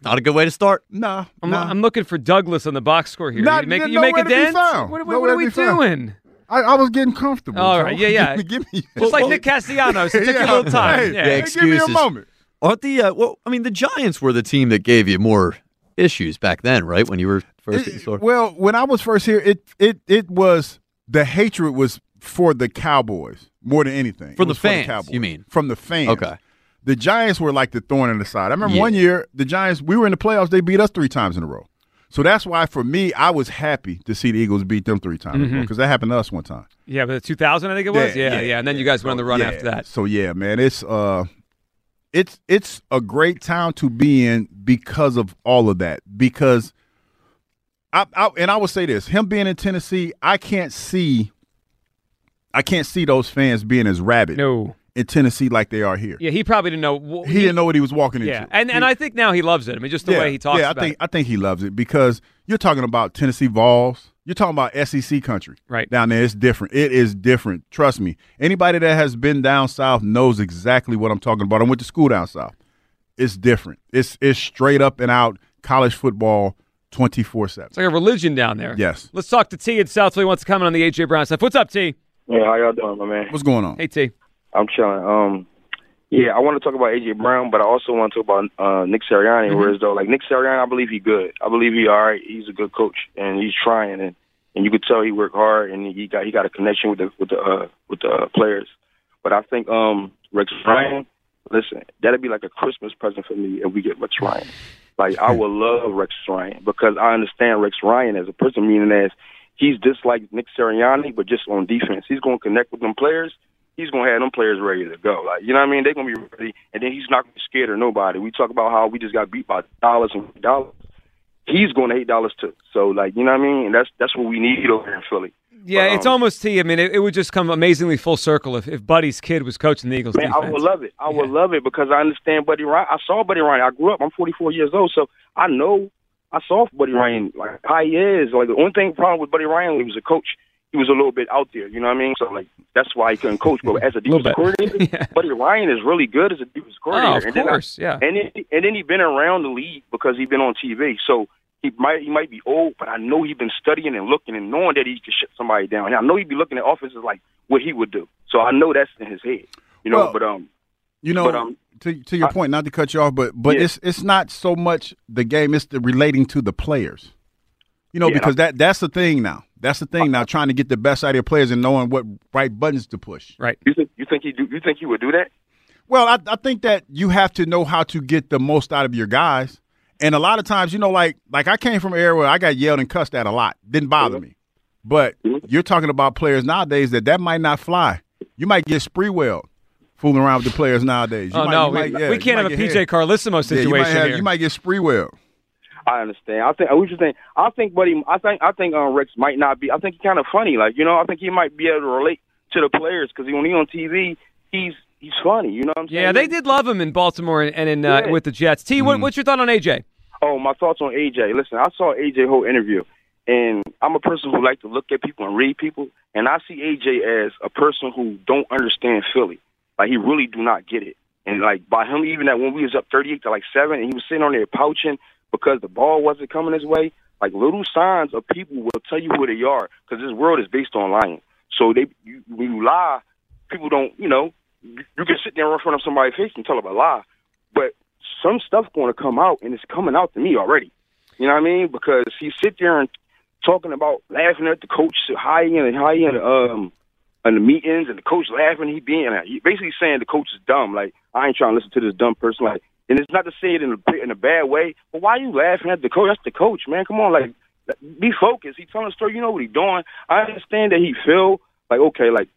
Not a good way to start. Nah, I'm, nah. I'm looking for Douglas on the box score here. Not- you make, there's you make a to be dent? What, what, what are we doing? I, I was getting comfortable. All Joe. right, yeah, yeah. *laughs* give me, give me Just like Nick Castellanos. It took you a little time. Hey, yeah. hey, give me a excuses. moment. Aren't the uh, well? I mean, the Giants were the team that gave you more issues back then, right? When you were first getting started. Well, when I was first here, it it it was the hatred was for the Cowboys more than anything. For It the was fans, Cowboys. you mean? from the fans? Okay. The Giants were like the thorn in the side. I remember Yeah. one year the Giants. We were in the playoffs. They beat us three times in a row. So that's why, for me, I was happy to see the Eagles beat them three times in a row because that happened to us one time. Yeah, but 2000, I think it was. Yeah, Yeah, yeah. yeah, And then you guys went on the run after that. So yeah, man, it's uh, it's it's a great town to be in because of all of that. Because I, I and I would say this: him being in Tennessee, I can't see, I can't see those fans being as rabid. No. In Tennessee, like they are here. Yeah, he probably didn't know. He, didn't know what he was walking Yeah, into. and and I think now he loves it. I mean, just the yeah, way he talks Yeah, I about think it. I think he loves it because you're talking about Tennessee Vols. You're talking about SEC country. Right. Down there, it's different. It is different. Trust me. Anybody that has been down south knows exactly what I'm talking about. I went to school down south. It's different. It's it's straight up and out college football 24 7. It's like a religion down there. Yes. Let's talk to T in Southfield. He wants to comment on the AJ Brown stuff. What's up, T? Yeah, how y'all doing, my man? What's going on? Hey, T. I'm chilling. Um, yeah, I want to talk about AJ Brown, but I also want to talk about uh, Nick Sirianni. Mhm. Whereas though, like Nick Sirianni, I believe he good. I believe he all right. He's a good coach, and he's trying, and and you could tell he worked hard, and he got he got a connection with the with the uh, with the uh, players. But I think um Rex Ryan, listen, that'd be like a Christmas present for me if we get Rex Ryan. Like I would love Rex Ryan because I understand Rex Ryan as a person, meaning as he's just like Nick Sirianni, but just on defense. He's going to connect with them players. He's going to have them players ready to go. Like you know what I mean? They're going to be ready, and then he's not to be scared of nobody. We talk about how we just got beat by dollars and dollars. He's going to hate dollars too. So like you know what I mean? And that's that's what we need over here in Philly. Yeah, But, it's um, almost T. I mean, it, it would just come amazingly full circle if, if Buddy's kid was coaching the Eagles Man, defense. I would love it. I would love it because I understand Buddy Ryan. I saw Buddy Ryan. I grew up. I'm 44 years old, so I know. I saw Buddy Ryan like how he is. Like the only thing problem with Buddy Ryan, he was a coach, he was a little bit out there. You know what I mean? So like that's why he couldn't coach. But as a defensive bit. coordinator, *laughs* Buddy Ryan is really good as a defensive coordinator. Oh, of and then I- yeah. And then and then he been around the league because he been on TV. So he might he might be old, but I know he's been studying and looking and knowing that he could shut somebody down. And I know he'd be looking at offenses like what he would do. So I know that's in his head. You know, Well, but um. You know, But, um, to to your I- point, not to cut you off, but but Yeah. it's it's not so much the game; it's the relating to the players. You know, Yeah, because that that's the thing now. That's the thing now. Trying to get the best out of your players and knowing what right buttons to push. Right. You think you think he do? You think he would do that? Well, I, I think that you have to know how to get the most out of your guys. And a lot of times, you know, like like I came from an era where I got yelled and cussed at a lot. Didn't bother mm-hmm. me. But mm-hmm. you're talking about players nowadays that that might not fly. You might get Sprewelled fooling around with the players nowadays. You oh might- no, you we, might- yeah, we can't have a PJ hit. Carlesimo Yeah, situation you might have, here. You might get Sprewelled. I understand. I think. I was just saying. I think, Buddy. I think. I think um, Rex might not be. I think he's kind of funny. Like you know. I think he might be able to relate to the players because when he's on TV, he's he's funny. You know what I'm saying? yeah, they did love him in Baltimore and, and in uh, Yeah. with the Jets. T, Mm-hmm. what, what's your thought on AJ? Oh, my thoughts on AJ. Listen, I saw AJ whole interview, and I'm a person who like to look at people and read people, and I see AJ as a person who don't understand Philly. Like he really do not get it. And like by him, even that when we was up 38 to like seven, and he was sitting on there pouching because the ball wasn't coming his way. Like little signs of people will tell you who they are because this world is based on lying. So they, you, when you lie, people don't. You know, you, can sit there in front of somebody's face and tell them a lie, but some stuff going to come out, and it's coming out to me already. You know what I mean? Because he sit there and talking about laughing at the coach high end and high end um in the meetings, and the coach laughing. He being basically saying the coach is dumb. Like I ain't trying to listen to this dumb person. Like, and it's not to say it in a in a bad way, but why are you laughing at the coach? That's the coach, man. Come on, like be focused. He telling a story. You know what he's doing. I understand that he feel like okay, like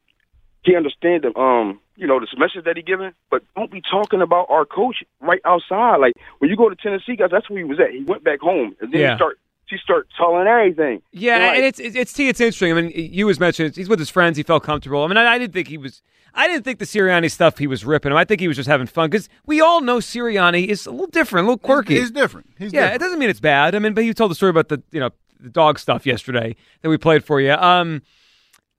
he understand the um you know this message that he giving, but don't be talking about our coach right outside. Like when you go to Tennessee, guys, that's where he was at. He went back home and then Yeah. he start he start telling everything. Yeah, And, like, and it's it's it's, T, it's interesting. I mean, you was mentioned he's with his friends. He felt comfortable. I mean, I, I didn't think he was. I didn't think the Sirianni stuff he was ripping him. I think he was just having fun because we all know Sirianni is a little different, a little quirky. He's different. He's yeah, different. it doesn't mean it's bad. I mean, but you told the story about the you know the dog stuff yesterday that we played for you. Um,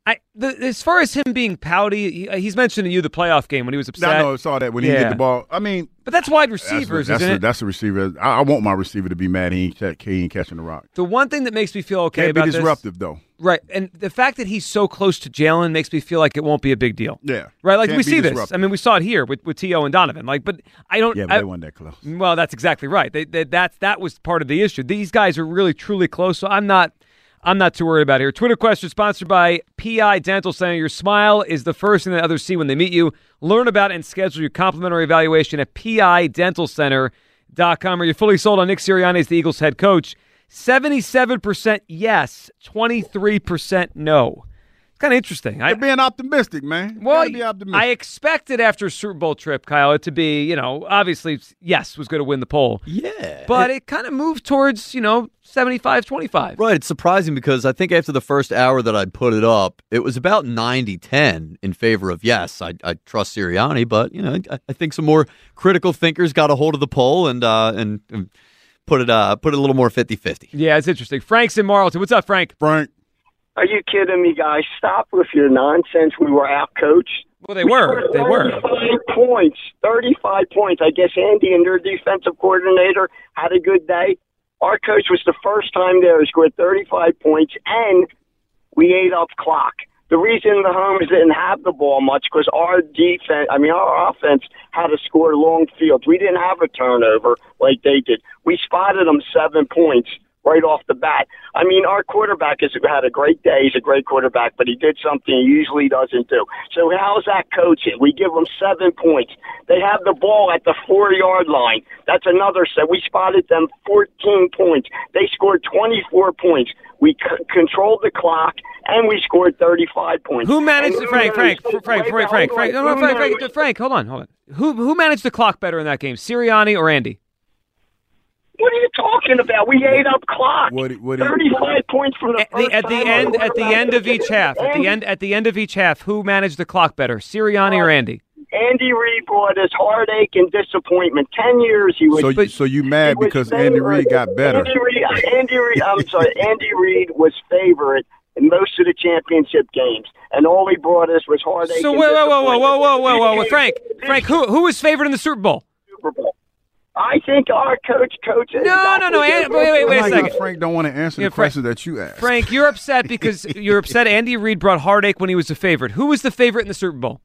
I the, as far as him being pouty, he, he's mentioned to you the playoff game when he was upset. I know. I saw that when he didn't Yeah. get the ball. I mean, But that's wide receivers, that's, isn't a, it? that's a receiver. I, I want my receiver to be mad. He ain't, he ain't catching the rock. The one thing that makes me feel okay Can't be about this- disruptive though. right? And the fact that he's so close to Jalen makes me feel like it won't be a big deal. Yeah. Right, like Can't we be see this. I mean, we saw it here with with T.O. and Donovan. Like, but I don't. Yeah, but I, they weren't that close. Well, that's exactly right. They, they, that's that was part of the issue. These guys are really truly close, so I'm not. I'm not too worried about here. Twitter question sponsored by PI Dental Center. Your smile is the first thing that others see when they meet you. Learn about and schedule your complimentary evaluation at PIDentalCenter.com. Are you fully sold on Nick Sirianni as the Eagles head coach? 77% yes, 23% no. Kind of interesting. You're being optimistic, man. You Well, be optimistic. I expected after a Super Bowl trip, Kyle, it to be, you know, obviously, yes, was going to win the poll. Yeah. But it kind of moved towards, you know, 75 25. Right. It's surprising because I think after the first hour that I put it up, it was about 90 10 in favor of yes. I, I trust Sirianni, but, you know, I, I think some more critical thinkers got a hold of the poll and, uh, and, and put it uh, put it a little more 50 50. Yeah, it's interesting. Frank's in Marlton. What's up, Frank? Frank. Are you kidding me, guys? Stop with your nonsense. We were out coached. Well, they were. They were. 35 points. 35 points. I guess Andy and their defensive coordinator had a good day. Our coach was the first time there scored 35 points, and we ate up clock. The reason the Homers didn't have the ball much because our defense, I mean, our offense had to score long fields. We didn't have a turnover like they did. We spotted them seven points right off the bat. I mean, our quarterback has had a great day. He's a great quarterback, but he did something he usually doesn't do. So how's that coaching? We give them seven points. They have the ball at the four yard line. That's another set. We spotted them 14 points. They scored 24 points. We c- controlled the clock and we scored 35 points. Who managed And Frank? Frank, Frank, Frank, Frank, Frank, Frank. No, no, who Frank, Frank, Frank. Hold on, hold on. Who who managed the clock better in that game? Sirianni or Andy? What are you talking about? We ate up clock. What, what, 35 points from the At the, at the end at the end of each half. At the end at the end of each half, who managed the clock better? Sirianni or uh, Andy? Andy Reid brought us heartache and disappointment. Ten years he was. So, you, so you mad he was because Andy favorite. Reid got better? Andy Reid, uh, Andy Reid. I'm sorry. *laughs* Andy Reid was favorite in most of the championship games, and all he brought us was heartache. So whoa, whoa, whoa, whoa, whoa, whoa, whoa, whoa, Frank, Frank, who who was favored in the Super Bowl? Super Bowl. I think our coach coaches. No, no, no. Andy, wait, wait, wait a I like how second. Frank don't want to answer Yeah, the Frank- question that you asked. Frank, you're upset because *laughs* you're upset. Andy Reid brought heartache when he was the favorite. Who was the favorite in the Super Bowl?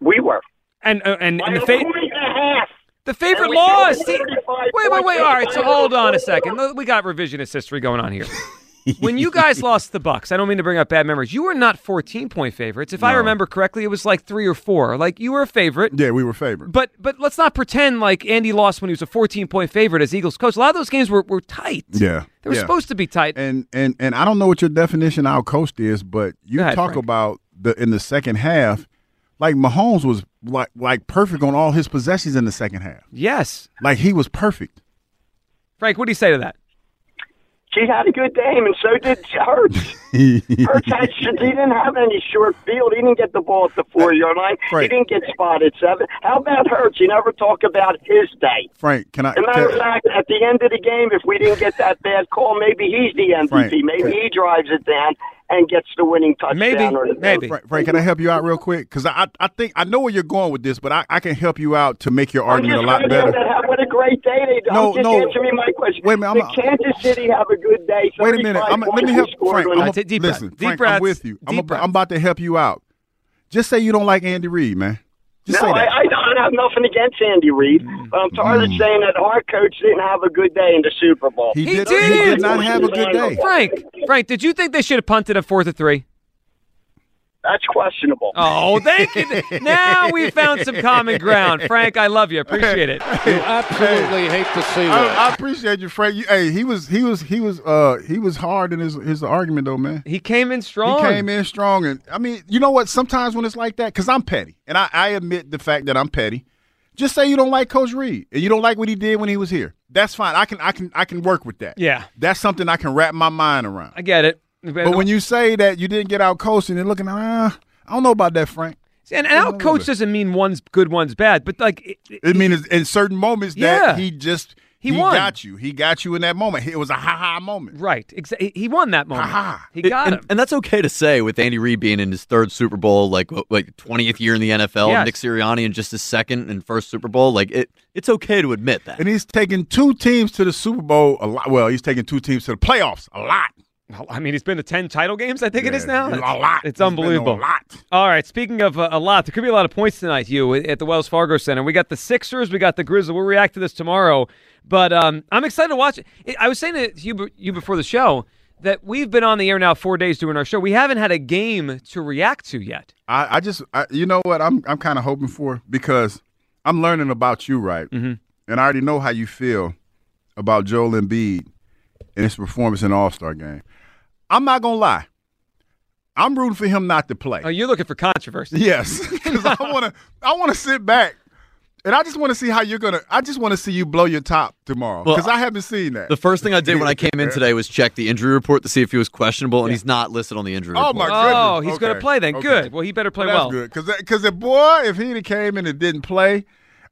We were. And uh, and, and the favorite. point and a half. The favorite lost. scored See- 35 Wait, wait, wait. All right, so hold on a second. We got revisionist history going on here. When you guys lost the Bucks, I don't mean to bring up bad memories. You were not 14 point favorites. If I remember correctly, it was like three or four. Like you were a favorite. Yeah, we were favored. But but let's not pretend like Andy lost when he was a 14 point favorite as Eagles coach. A lot of those games were, were tight. Yeah, They were yeah. supposed to be tight. And and and I don't know what your definition of coach is, but you ahead, talk Frank. about the in the second half, like Mahomes was like like perfect on all his possessions in the second half. Yes. Like he was perfect. Frank, what do you say to that? She had a good game, and so did Hurts. Hurts *laughs* had, he didn't have any short field. He didn't get the ball at the four yard line. He didn't get spotted seven. How about Hurts? You never talk about his day. Frank, can I? As a matter of fact, at the end of the game, if we didn't get that bad call, maybe he's the MVP. Frank, maybe Frank. he drives it down and gets the winning touchdown. Maybe, or the maybe. Frank, Frank, can I help you out real quick? Because I, I think I know where you're going with this, but I, I can help you out to make your argument a lot better. what a great day they do. No, just no. answer me my question. Wait a minute, I'm Did Kansas City have a good day? Wait a minute. I'm, let me help Frank. I'm, take deep breath. listen, Deep Frank, breaths. I'm with you. I'm, Deep a, breaths. I'm about to help you out. Just say you don't like Andy Reid, man. Just no, say that. I, I don't have nothing against Andy Reid, but I'm tired of saying that our coach didn't have a good day in the Super Bowl. He, He did, did. He did not have a good day. Frank, Frank, did you think they should have punted at fourth or three? That's questionable. Oh, thank you. *laughs* now we found some common ground. Frank, I love you. Appreciate it. You absolutely hate to see that. I, I appreciate you, Frank. You, hey, he was he was he was uh he was hard in his his argument though, man. He came in strong. He came in strong, and I mean, you know what? Sometimes when it's like that, because I'm petty, and I, I admit the fact that I'm petty. Just say you don't like Coach Reid, and you don't like what he did when he was here. That's fine. I can I can I can work with that. Yeah. that's something I can wrap my mind around. I get it. But when you say that you didn't get out coached and you're looking, ah, I don't know about that, Frank. and, and out coach doesn't mean one's good, one's bad, but like it, It means in certain moments Yeah. that he just He he, won. got you. He got you in that moment. It was a ha ha moment. right, exa- he won that moment. Ha ha. He It- got and, him. and that's okay to say with Andy Reid being in his third Super Bowl, like like twentieth year in the NFL, Yes. Nick Sirianni in just his second and first Super Bowl. Like it, it's okay to admit that. And he's taking two teams to the Super Bowl a lot. Well, he's taking two teams to the playoffs a lot. I mean, he's been to ten title games. I think it is now. a lot. It's unbelievable. a lot. All right. Speaking of uh, a lot, there could be a lot of points tonight. You at the Wells Fargo Center. We got the Sixers. We got the Grizzlies. We'll react to this tomorrow. But um, I'm excited to watch it. It- I was saying to you, you before the show that we've been on the air now four days doing our show. We haven't had a game to react to yet. I, I just, I, you know what, I'm, I'm kind of hoping for because I'm learning about you, right? Mm-hmm. And I already know how you feel about Joel Embiid and his performance in the All Star game. I'm not gonna lie. I'm rooting for him not to play. Oh, you're looking for controversy. Yes, *laughs* *laughs* because I want to. I want to sit back, and I just want to see how you're gonna. I just want to see you blow your top tomorrow Well, because I haven't seen that. The first thing I did when I came in *laughs* today was check the injury report to see if he was questionable, and he's not listed on the injury Oh report. my oh, goodness! Oh, he's going to play then. Okay. Good. Well, he better play well. That's good because because if boy, if he'd have came in and didn't play,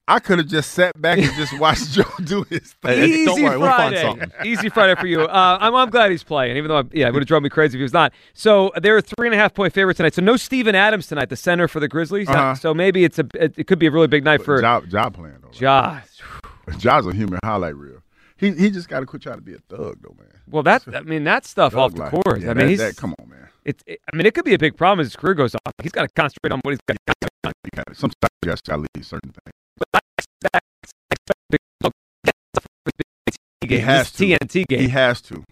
I could have just sat back and just watched *laughs* Joe do his thing. Easy Friday. *laughs* Easy Friday for you. Uh, I'm, I'm glad he's playing, even though, I, yeah, it would have drove me crazy if he was not. So they're a three and a half point favorite tonight. So no Steven Adams tonight, the center for the Grizzlies. Uh-huh. So maybe it's a it, it could be a really big night for Job job playing though. Ja. Job's a human highlight reel. He he just got to quit trying to be a thug though, man. Well, that *laughs* I mean that stuff Thug off the life. court. Yeah, I mean, that- he's that- come on, man. It, it- I mean, it could be a big problem as his career goes on. He's got to concentrate on what he's got. You got Sometimes you got to leave certain things. He has to. TNT game. He has to.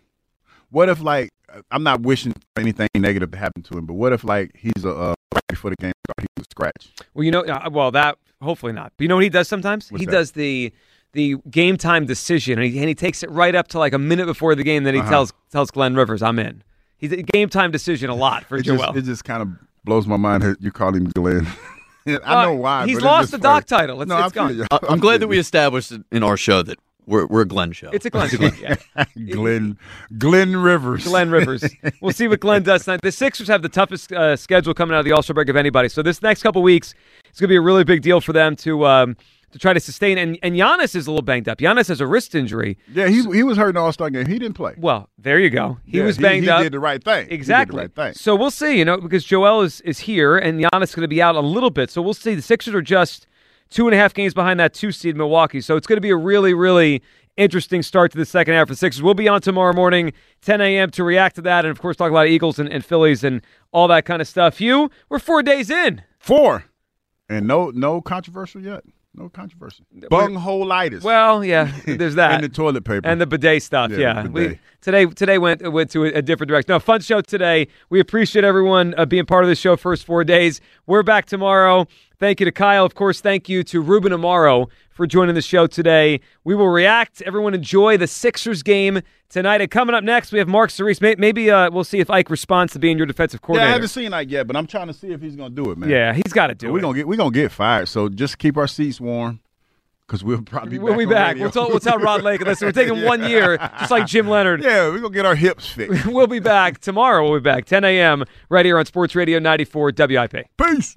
What if like I'm not wishing for anything negative to happen to him, but what if like he's a uh, right before the game starts, he was scratch. Well, you know, uh, well that hopefully not. But you know what he does sometimes? What's he that? does the the game time decision, and he, and he takes it right up to like a minute before the game. Then he Uh-huh. tells tells Glenn Rivers, "I'm in." He's a game time decision a lot for It Joel. just, it just kind of blows my mind you call him Glenn. *laughs* *laughs* I know why. he's but lost the doc funny. title. It's- no, it's I feel gone. you. I- I'm glad that we established in our show that we're, we're a Glenn show. It's a Glenn show. Yeah. *laughs* Glenn Glenn Rivers. Glenn Rivers. *laughs* We'll see what Glenn does tonight. The Sixers have the toughest uh, schedule coming out of the All Star break of anybody. So this next couple weeks, it's going to be a really big deal for them to um, to try to sustain. And and Giannis is a little banged up. Giannis has a wrist injury. Yeah, he he was hurt in the All Star game. He didn't play. Well, there you go. He Yeah, was banged he up. did the right thing. He did the Exactly. right thing. So we'll see. You know, because Joel is is here and Giannis is going to be out a little bit. So we'll see. The Sixers are just two and a half games behind that two seed Milwaukee. So it's going to be a really really interesting start to the second half for the Sixers. We'll be on tomorrow morning, 10 a.m. to react to that, and of course talk about Eagles and, and Phillies and all that kind of stuff. You, we're four days in. Four, and no no controversial yet. No controversy. Bungholitis. Well, yeah, there's that. *laughs* and the toilet paper. and the bidet stuff. Yeah, Yeah, the we today today went went to a, a different direction. No, fun show today. We appreciate everyone uh, being part of the show first four days. We're back tomorrow. Thank you to Kyle, of course. Thank you to Ruben Amaro for joining the show today. We will react. Everyone enjoy the Sixers game tonight. And coming up next, we have Mark Cerise. May- Maybe uh, we'll see if Ike responds to being your defensive coordinator. yeah, I haven't seen that yet, but I'm trying to see if he's gonna do it, man. Yeah, he's got to do We're it. gonna get we're gonna get fired. So just keep our seats warm, because we'll probably We'll be back. We'll tell, we'll tell Rod Lake. *laughs* Listen, we're taking one year, just like Jim Leonhard. *laughs* Yeah, we're gonna get our hips fixed. *laughs* we'll be back tomorrow. We'll be back 10 a.m. right here on Sports Radio 94 WIP. Peace.